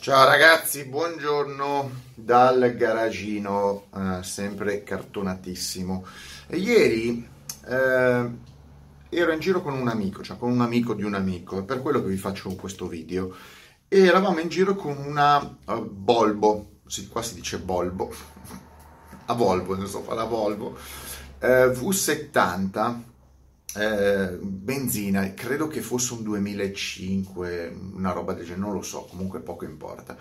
Ciao ragazzi, buongiorno dal garagino, eh, sempre cartonatissimo. Ieri eh, ero in giro con un amico, cioè con un amico di un amico, è per quello che vi faccio questo video. E eravamo in giro con una uh, Volvo, sì, qua si dice Volvo, a Volvo, non so, fa la Volvo, eh, V70 eh, benzina, credo che fosse un 2005, una roba del genere, non lo so, comunque poco importa.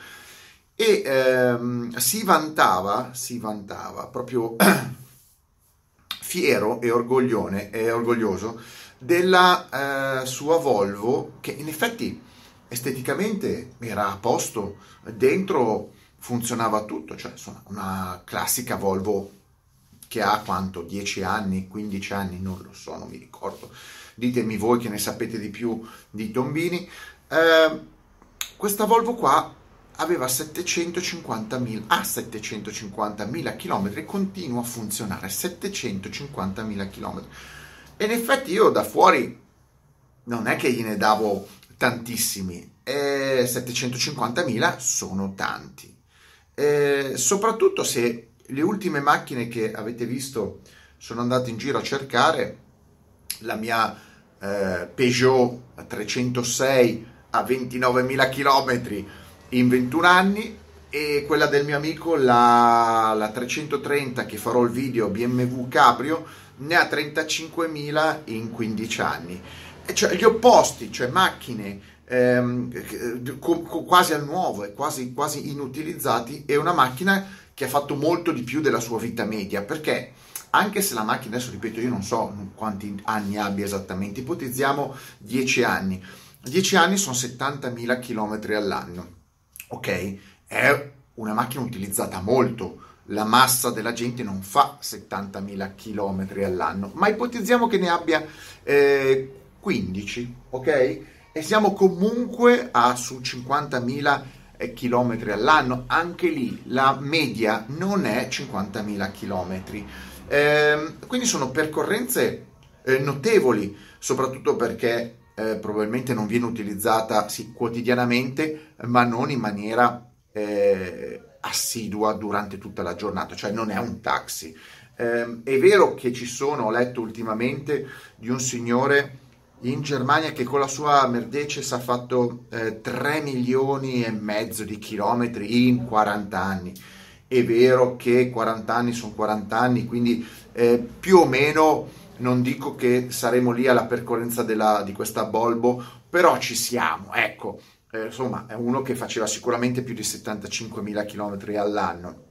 E ehm, si vantava, si vantava proprio fiero e, e orgoglioso della eh, sua Volvo, che in effetti esteticamente era a posto, dentro funzionava tutto, cioè una classica Volvo che ha quanto? 10 anni, 15 anni, non lo so, non mi ricordo. Ditemi voi che ne sapete di più di Tombini. Eh, questa Volvo qua aveva 750.000 a 750.000 km e continua a funzionare 750.000 km. E in effetti io da fuori non è che gliene davo tantissimi, eh, 750.000 sono tanti. Eh, soprattutto se le ultime macchine che avete visto sono andate in giro a cercare. La mia eh, Peugeot 306 a 29.000 km in 21 anni e quella del mio amico la, la 330 che farò il video BMW Cabrio ne ha 35.000 in 15 anni. E cioè gli opposti cioè macchine ehm, quasi al nuovo e quasi, quasi inutilizzati e una macchina che ha fatto molto di più della sua vita media, perché anche se la macchina, adesso ripeto, io non so quanti anni abbia esattamente, ipotizziamo 10 anni. 10 anni sono 70.000 km all'anno, ok? È una macchina utilizzata molto, la massa della gente non fa 70.000 km all'anno, ma ipotizziamo che ne abbia eh, 15, ok? E siamo comunque a su 50.000 chilometri all'anno, anche lì la media non è 50.000 chilometri. Eh, quindi sono percorrenze eh, notevoli, soprattutto perché eh, probabilmente non viene utilizzata sì, quotidianamente, ma non in maniera eh, assidua durante tutta la giornata, cioè non è un taxi. Ehm, è vero che ci sono, ho letto ultimamente di un signore in Germania che con la sua Mercedes ha fatto eh, 3 milioni e mezzo di chilometri in 40 anni. È vero che 40 anni sono 40 anni, quindi eh, più o meno non dico che saremo lì alla percorrenza della, di questa Bolbo, però ci siamo, ecco. Eh, insomma, è uno che faceva sicuramente più di 75.000 km all'anno.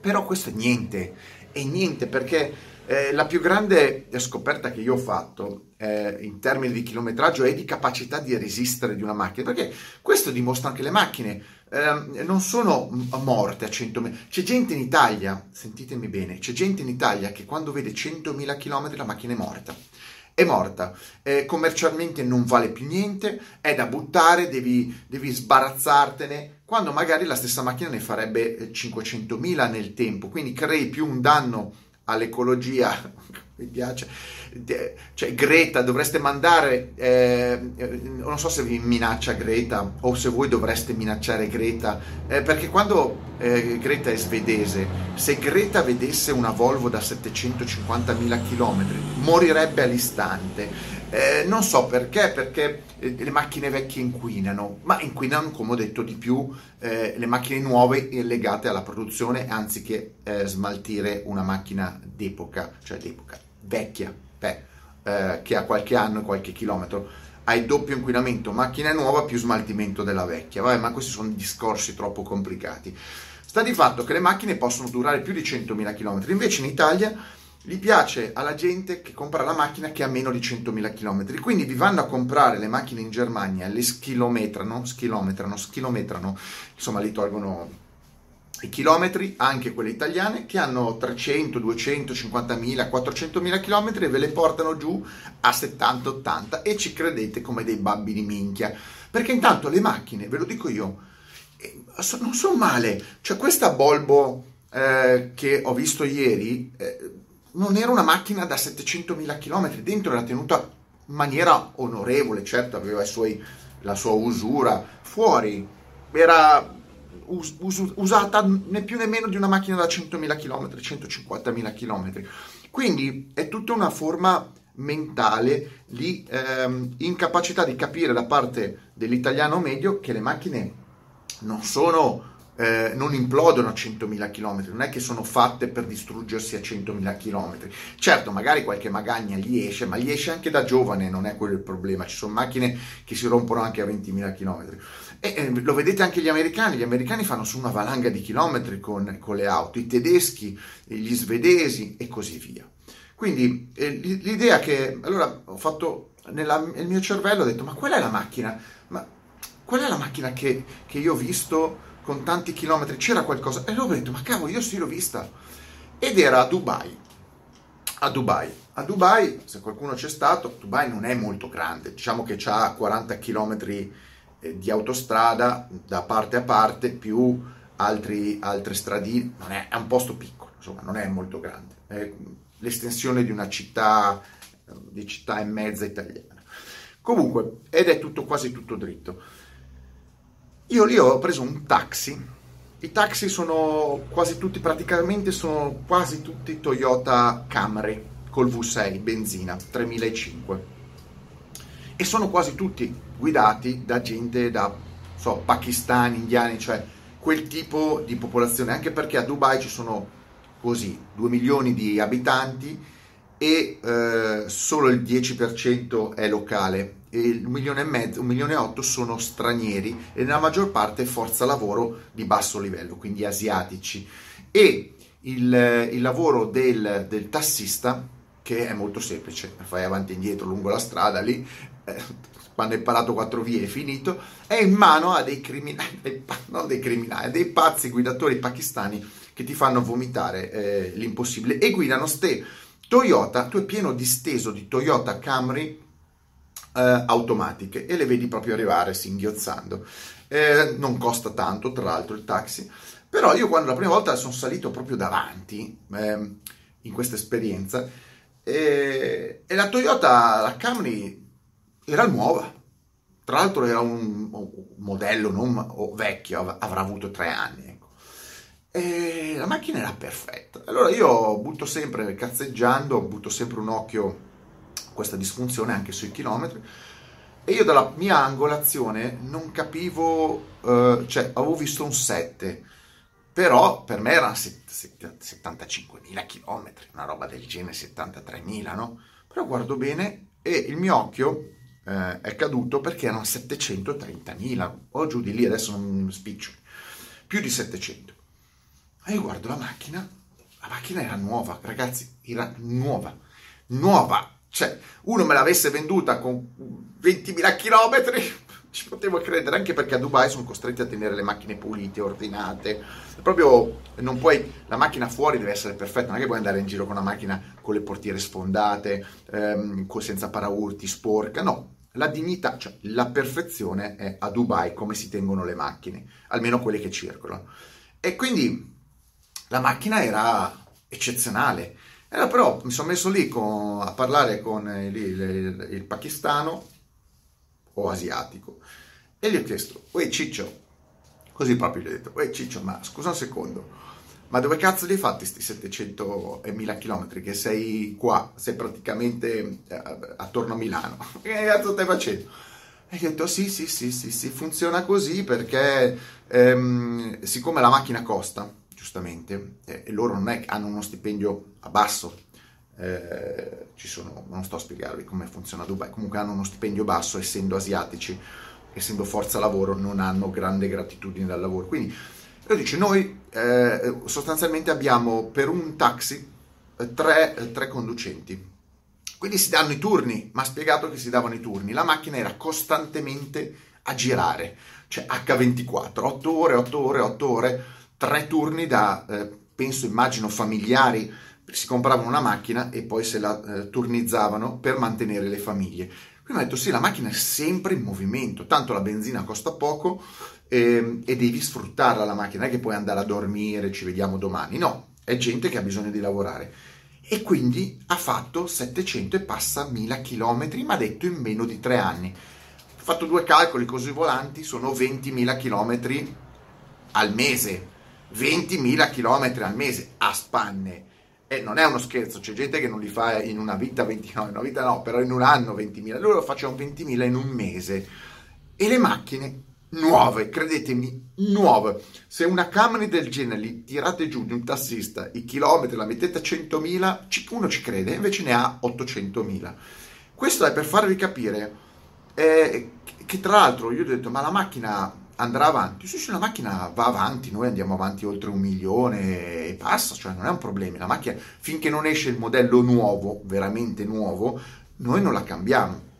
Però questo è niente, è niente perché eh, la più grande scoperta che io ho fatto eh, in termini di chilometraggio e di capacità di resistere di una macchina, perché questo dimostra che le macchine eh, non sono morte a 100.000. C'è gente in Italia, sentitemi bene, c'è gente in Italia che quando vede 100.000 km la macchina è morta. È morta, eh, commercialmente non vale più niente, è da buttare, devi, devi sbarazzartene, quando magari la stessa macchina ne farebbe 500.000 nel tempo, quindi crei più un danno all'ecologia, mi piace, cioè Greta dovreste mandare, eh, non so se vi minaccia Greta o se voi dovreste minacciare Greta, eh, perché quando eh, Greta è svedese, se Greta vedesse una Volvo da 750.000 km morirebbe all'istante. Eh, non so perché, perché eh, le macchine vecchie inquinano, ma inquinano, come ho detto, di più eh, le macchine nuove legate alla produzione anziché eh, smaltire una macchina d'epoca, cioè d'epoca vecchia, beh, eh, che ha qualche anno e qualche chilometro. Hai doppio inquinamento, macchina nuova più smaltimento della vecchia. Vabbè, ma questi sono discorsi troppo complicati. Sta di fatto che le macchine possono durare più di 100.000 km, invece in Italia gli piace alla gente che compra la macchina che ha meno di 100.000 km. Quindi vi vanno a comprare le macchine in Germania, le schilometrano, schilometrano, schilometrano, insomma li tolgono i chilometri, anche quelle italiane, che hanno 300, 200, 50.000, 400.000 km e ve le portano giù a 70, 80 e ci credete come dei babbi di minchia. Perché intanto le macchine, ve lo dico io, eh, non sono male. Cioè questa Volvo eh, che ho visto ieri... Eh, non era una macchina da 700.000 km, dentro era tenuta in maniera onorevole, certo aveva suoi, la sua usura, fuori era us- us- usata né più né meno di una macchina da 100.000 km, 150.000 km. Quindi è tutta una forma mentale di ehm, incapacità di capire da parte dell'italiano medio che le macchine non sono eh, non implodono a 100.000 km, non è che sono fatte per distruggersi a 100.000 km. Certo, magari qualche magagna gli esce, ma gli esce anche da giovane, non è quello il problema. Ci sono macchine che si rompono anche a 20.000 km. E eh, lo vedete anche gli americani, gli americani fanno su una valanga di chilometri con, con le auto, i tedeschi, gli svedesi e così via. Quindi eh, l'idea che allora ho fatto nella, nel mio cervello, ho detto: Ma qual è la macchina? Ma qual è la macchina che, che io ho visto con tanti chilometri? C'era qualcosa? E allora ho detto: Ma cavolo, io sì l'ho vista. Ed era a Dubai. A Dubai. A Dubai, se qualcuno c'è stato, Dubai non è molto grande, diciamo che ha 40 chilometri eh, di autostrada da parte a parte più altri, altre stradine, non è, è un posto piccolo, insomma, non è molto grande. È l'estensione di una città, di città e mezza italiana. Comunque, ed è tutto quasi tutto dritto. Io lì ho preso un taxi. I taxi sono quasi tutti, praticamente sono quasi tutti Toyota Camry col V6 benzina 3005 e sono quasi tutti guidati da gente da so, pakistani, indiani, cioè quel tipo di popolazione, anche perché a Dubai ci sono così 2 milioni di abitanti e eh, solo il 10% è locale un milione e mezzo, un milione e otto sono stranieri e nella maggior parte forza lavoro di basso livello, quindi asiatici. E il, il lavoro del, del tassista che è molto semplice, fai avanti e indietro lungo la strada lì, eh, quando hai imparato quattro vie è finito, è in mano a dei criminali, non dei criminali, dei pazzi guidatori pakistani che ti fanno vomitare eh, l'impossibile e guidano ste Toyota, tu è pieno disteso di Toyota Camry eh, automatiche e le vedi proprio arrivare singhiozzando. Eh, non costa tanto, tra l'altro, il taxi, però io quando la prima volta sono salito proprio davanti ehm, in questa esperienza, e, la Toyota, la Camry, era nuova. Tra l'altro era un, modello non vecchio, avrà avuto tre anni. Ecco. E la macchina era perfetta. Allora io butto sempre, cazzeggiando, butto sempre un occhio questa disfunzione anche sui chilometri. E io dalla mia angolazione non capivo, eh, cioè avevo visto un 7 però per me erano 75.000 km, una roba del genere, 73.000, no? Però guardo bene e il mio occhio eh, è caduto perché erano 730.000, o giù di lì, adesso non spiccio, più di 700. E io guardo la macchina, la macchina era nuova, ragazzi, era nuova, nuova, cioè uno me l'avesse venduta con 20.000 km, ci potevo credere anche perché a Dubai sono costretti a tenere le macchine pulite, ordinate. Proprio non puoi, la macchina fuori deve essere perfetta, non è che puoi andare in giro con una macchina con le portiere sfondate, ehm, senza paraurti, sporca. No, la dignità, cioè la perfezione è a Dubai come si tengono le macchine, almeno quelle che circolano. E quindi la macchina era eccezionale. Era però mi sono messo lì con, a parlare con il, il, il pakistano o asiatico. E gli ho chiesto, uè Ciccio, così proprio gli ho detto, uè Ciccio, ma scusa un secondo, ma dove cazzo li hai fatti questi 700 e 1000 km che sei qua, sei praticamente eh, attorno a Milano? Che cazzo stai facendo? E gli ho detto sì, sì, sì, sì, sì, funziona così perché ehm, siccome la macchina costa, giustamente, eh, e loro non è che hanno uno stipendio a basso, eh, ci sono, non sto a spiegarvi come funziona Dubai, comunque hanno uno stipendio basso, essendo asiatici, essendo forza lavoro, non hanno grande gratitudine dal lavoro. Quindi, lo dice, noi eh, sostanzialmente abbiamo per un taxi eh, tre, eh, tre conducenti. Quindi si danno i turni, ma ha spiegato che si davano i turni. La macchina era costantemente a girare, cioè H24, 8 ore, 8 ore, 8 ore, tre turni da, eh, penso, immagino, familiari si compravano una macchina e poi se la eh, turnizzavano per mantenere le famiglie. Quindi ho detto sì, la macchina è sempre in movimento, tanto la benzina costa poco eh, e devi sfruttarla la macchina, non è che puoi andare a dormire, ci vediamo domani, no, è gente che ha bisogno di lavorare. E quindi ha fatto 700 e passa 1000 km, ma detto in meno di tre anni. Ho fatto due calcoli così volanti, sono 20.000 km al mese. 20.000 km al mese a spanne. E non è uno scherzo, c'è gente che non li fa in una vita 29, in una vita no, però in un anno 20.000. Loro facciano 20.000 in un mese. E le macchine nuove, credetemi, nuove. Se una Camry del genere li tirate giù di un tassista, i chilometri la mettete a 100.000, uno ci crede, invece ne ha 800.000. Questo è per farvi capire eh, che tra l'altro io ho detto, ma la macchina andrà avanti? Sì, sì, la macchina va avanti, noi andiamo avanti oltre un milione e passa, cioè non è un problema. La macchina, finché non esce il modello nuovo, veramente nuovo, noi non la cambiamo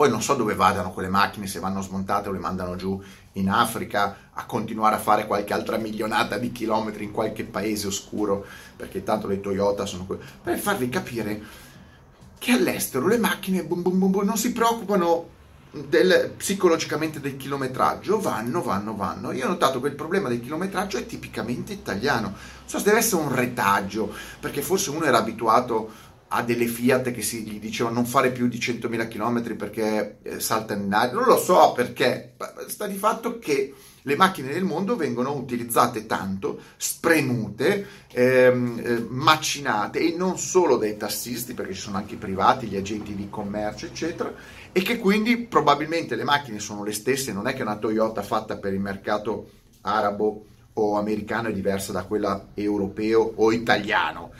poi non so dove vadano quelle macchine, se vanno smontate o le mandano giù in Africa a continuare a fare qualche altra milionata di chilometri in qualche paese oscuro, perché tanto le Toyota sono quelle. Per farvi capire che all'estero le macchine boom, boom, boom, non si preoccupano del, psicologicamente del chilometraggio, vanno, vanno, vanno. Io ho notato che il problema del chilometraggio è tipicamente italiano. Non so se deve essere un retaggio, perché forse uno era abituato a delle Fiat che si, gli dicevano non fare più di 100.000 km perché eh, saltano in aria. Non lo so perché, sta di fatto che le macchine del mondo vengono utilizzate tanto, spremute, ehm, eh, macinate e non solo dai tassisti, perché ci sono anche i privati, gli agenti di commercio, eccetera, e che quindi probabilmente le macchine sono le stesse, non è che una Toyota fatta per il mercato arabo o americano è diversa da quella europeo o italiano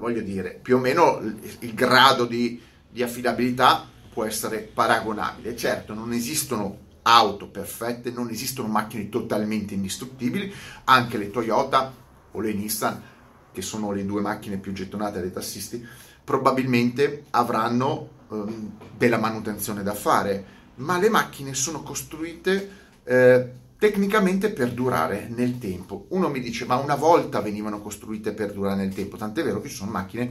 voglio dire, più o meno il, grado di, di affidabilità può essere paragonabile. Certo, non esistono auto perfette, non esistono macchine totalmente indistruttibili, anche le Toyota o le Nissan, che sono le due macchine più gettonate dai tassisti, probabilmente avranno um, della manutenzione da fare, ma le macchine sono costruite eh, tecnicamente per durare nel tempo. Uno mi dice, ma una volta venivano costruite per durare nel tempo, tant'è vero che sono macchine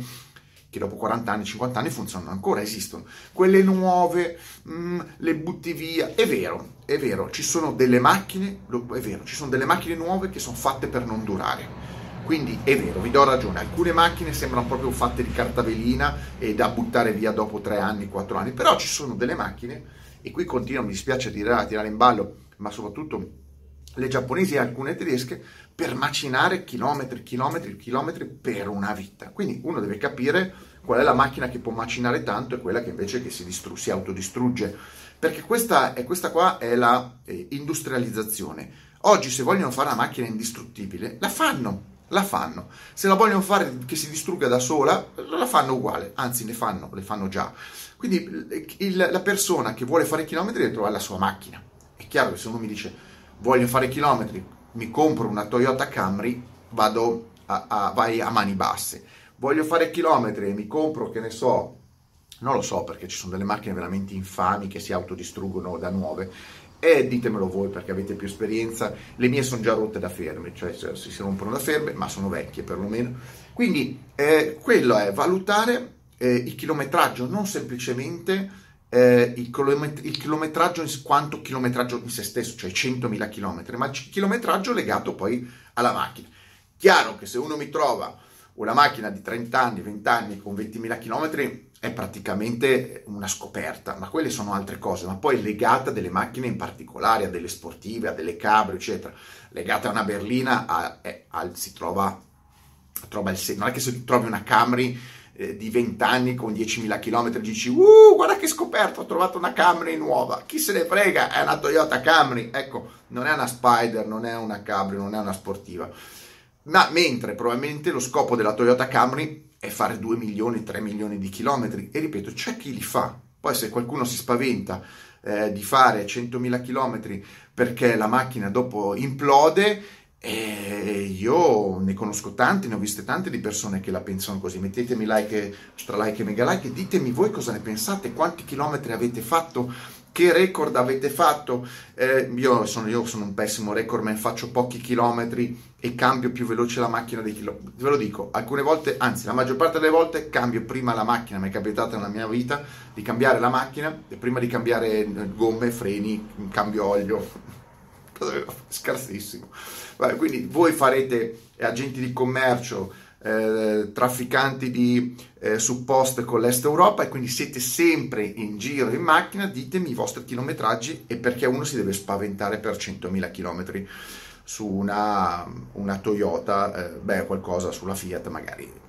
che dopo 40 anni, 50 anni funzionano ancora, esistono. Quelle nuove, mh, mm, le butti via, è vero, è vero, ci sono delle macchine, è vero, ci sono delle macchine nuove che sono fatte per non durare. Quindi è vero, vi do ragione, alcune macchine sembrano proprio fatte di carta velina e da buttare via dopo 3 anni, 4 anni, però ci sono delle macchine, e qui continuo, mi dispiace tirare, tirare in ballo, ma soprattutto le giapponesi e alcune tedesche per macinare chilometri, chilometri, chilometri per una vita. Quindi uno deve capire qual è la macchina che può macinare tanto e quella che invece che si, distru- si autodistrugge. Perché questa, è, questa qua è la eh, industrializzazione. Oggi se vogliono fare una macchina indistruttibile, la fanno, la fanno. Se la vogliono fare che si distrugga da sola, la fanno uguale, anzi ne fanno, le fanno già. Quindi il, la persona che vuole fare chilometri deve trovare la sua macchina. È chiaro che se uno mi dice voglio fare chilometri, mi compro una Toyota Camry, vado a, a, vai a mani basse. Voglio fare chilometri e mi compro, che ne so, non lo so perché ci sono delle macchine veramente infami che si autodistruggono da nuove. E ditemelo voi perché avete più esperienza. Le mie sono già rotte da ferme, cioè si, si rompono da ferme, ma sono vecchie perlomeno. Quindi eh, quello è valutare eh, il chilometraggio, non semplicemente eh, il, chilomet- il, chilometraggio in quanto chilometraggio in se stesso, cioè 100.000 km, ma il chilometraggio legato poi alla macchina. Chiaro che se uno mi trova una macchina di 30 anni, 20 anni con 20.000 km è praticamente una scoperta, ma quelle sono altre cose, ma poi legata a delle macchine in particolare, a delle sportive, a delle cabrio, eccetera, legata a una berlina, a, a, a, si trova, trova il, non è che se trovi una Camry eh, di 20 anni con 10.000 km dici uh guarda che scoperto ho trovato una Camry nuova. Chi se ne frega è una Toyota Camry. Ecco non è una Spider non è una Cabrio non è una sportiva. Ma mentre probabilmente lo scopo della Toyota Camry è fare 2 milioni 3 milioni di chilometri. E ripeto c'è chi li fa. Poi se qualcuno si spaventa eh, di fare 100.000 km perché la macchina dopo implode e io ne conosco tante, ne ho viste tante di persone che la pensano così. Mettetemi like, stra like e mega like e ditemi voi cosa ne pensate, quanti chilometri avete fatto, che record avete fatto. Eh, io, sono, io, sono, un pessimo record, ma faccio pochi chilometri e cambio più veloce la macchina dei chilometri. Ve lo dico, alcune volte, anzi la maggior parte delle volte cambio prima la macchina. Mi è capitato nella mia vita di cambiare la macchina e prima di cambiare gomme, freni, cambio olio. Scarsissimo. Quindi voi farete agenti di commercio, eh, trafficanti di eh, supposte con l'Est Europa e quindi siete sempre in giro in macchina, ditemi i vostri chilometraggi e perché uno si deve spaventare per 100.000 km su una, una Toyota, eh, beh qualcosa sulla Fiat magari